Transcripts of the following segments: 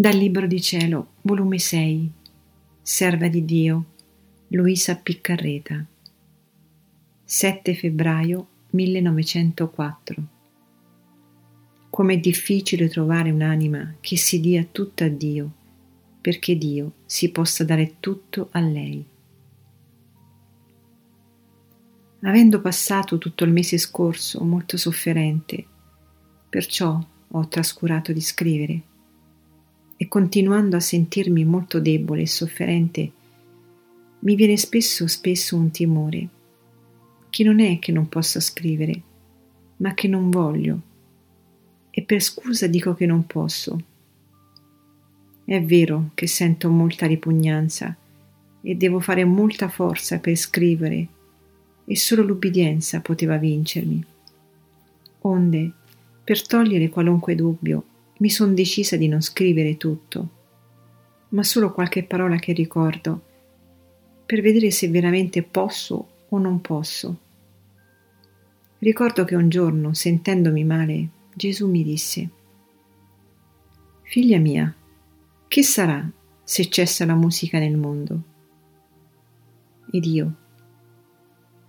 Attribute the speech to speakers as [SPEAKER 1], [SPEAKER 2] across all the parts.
[SPEAKER 1] Dal Libro di Cielo, volume 6, Serva di Dio, Luisa Piccarreta, 7 febbraio 1904. Com'è difficile trovare un'anima che si dia tutta a Dio, perché Dio si possa dare tutto a lei. Avendo passato tutto il mese scorso molto sofferente, perciò ho trascurato di scrivere e continuando a sentirmi molto debole e sofferente, mi viene spesso spesso un timore, che non è che non possa scrivere, ma che non voglio, e per scusa dico che non posso. È vero che sento molta ripugnanza e devo fare molta forza per scrivere, e solo l'ubbidienza poteva vincermi. Onde, per togliere qualunque dubbio, mi son decisa di non scrivere tutto, ma solo qualche parola che ricordo, per vedere se veramente posso o non posso. Ricordo che un giorno, sentendomi male, Gesù mi disse, Figlia mia, che sarà se cessa la musica nel mondo? Ed io,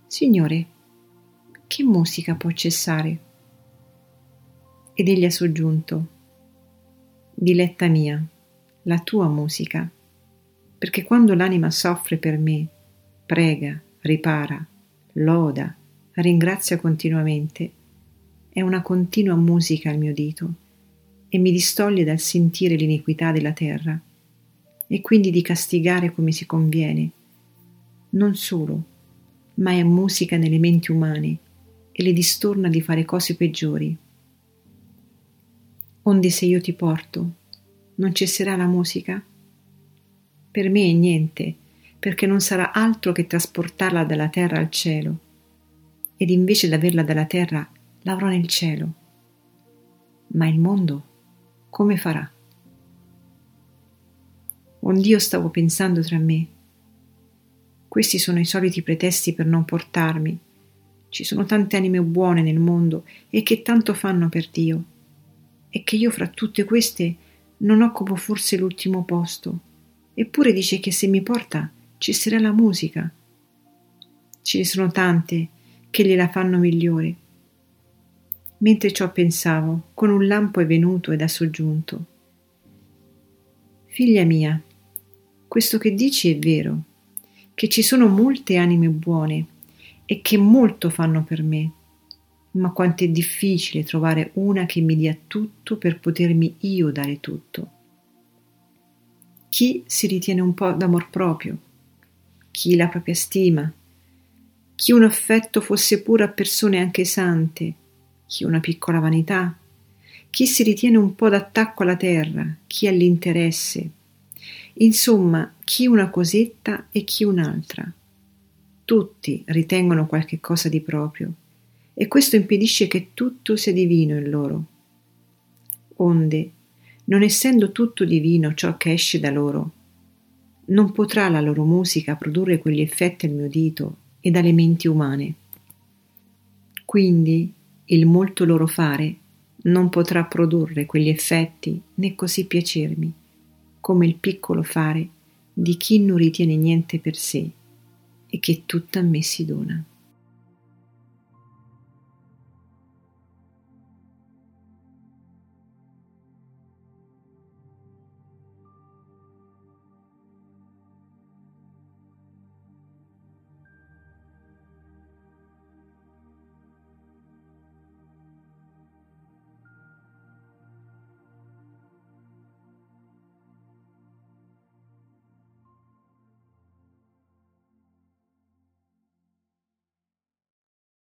[SPEAKER 1] Signore, che musica può cessare? Ed egli ha soggiunto, diletta mia, la tua musica, perché quando l'anima soffre per me, prega, ripara, loda, ringrazia continuamente, è una continua musica al mio dito e mi distoglie dal sentire l'iniquità della terra e quindi di castigare come si conviene. Non solo, ma è musica nelle menti umane e le distorna di fare cose peggiori onde se io ti porto, non cesserà la musica? Per me è niente, perché non sarà altro che trasportarla dalla terra al cielo, ed invece d'averla dalla terra l'avrò nel cielo. Ma il mondo come farà? Ond'io stavo pensando tra me. Questi sono i soliti pretesti per non portarmi. Ci sono tante anime buone nel mondo e che tanto fanno per Dio e che io fra tutte queste non occupo forse l'ultimo posto. Eppure dice che se mi porta cesserà la musica. Ce ne sono tante che gliela fanno migliore. Mentre ciò pensavo, con un lampo è venuto ed ha soggiunto. Figlia mia, questo che dici è vero, che ci sono molte anime buone e che molto fanno per me ma quanto è difficile trovare una che mi dia tutto per potermi io dare tutto. Chi si ritiene un po' d'amor proprio, chi la propria stima, chi un affetto fosse pure a persone anche sante, chi una piccola vanità, chi si ritiene un po' d'attacco alla terra, chi all'interesse, insomma, chi una cosetta e chi un'altra. Tutti ritengono qualche cosa di proprio e questo impedisce che tutto sia divino in loro. Onde, non essendo tutto divino ciò che esce da loro, non potrà la loro musica produrre quegli effetti al mio dito e dalle menti umane. Quindi il molto loro fare non potrà produrre quegli effetti né così piacermi, come il piccolo fare di chi non ritiene niente per sé e che tutto a me si dona.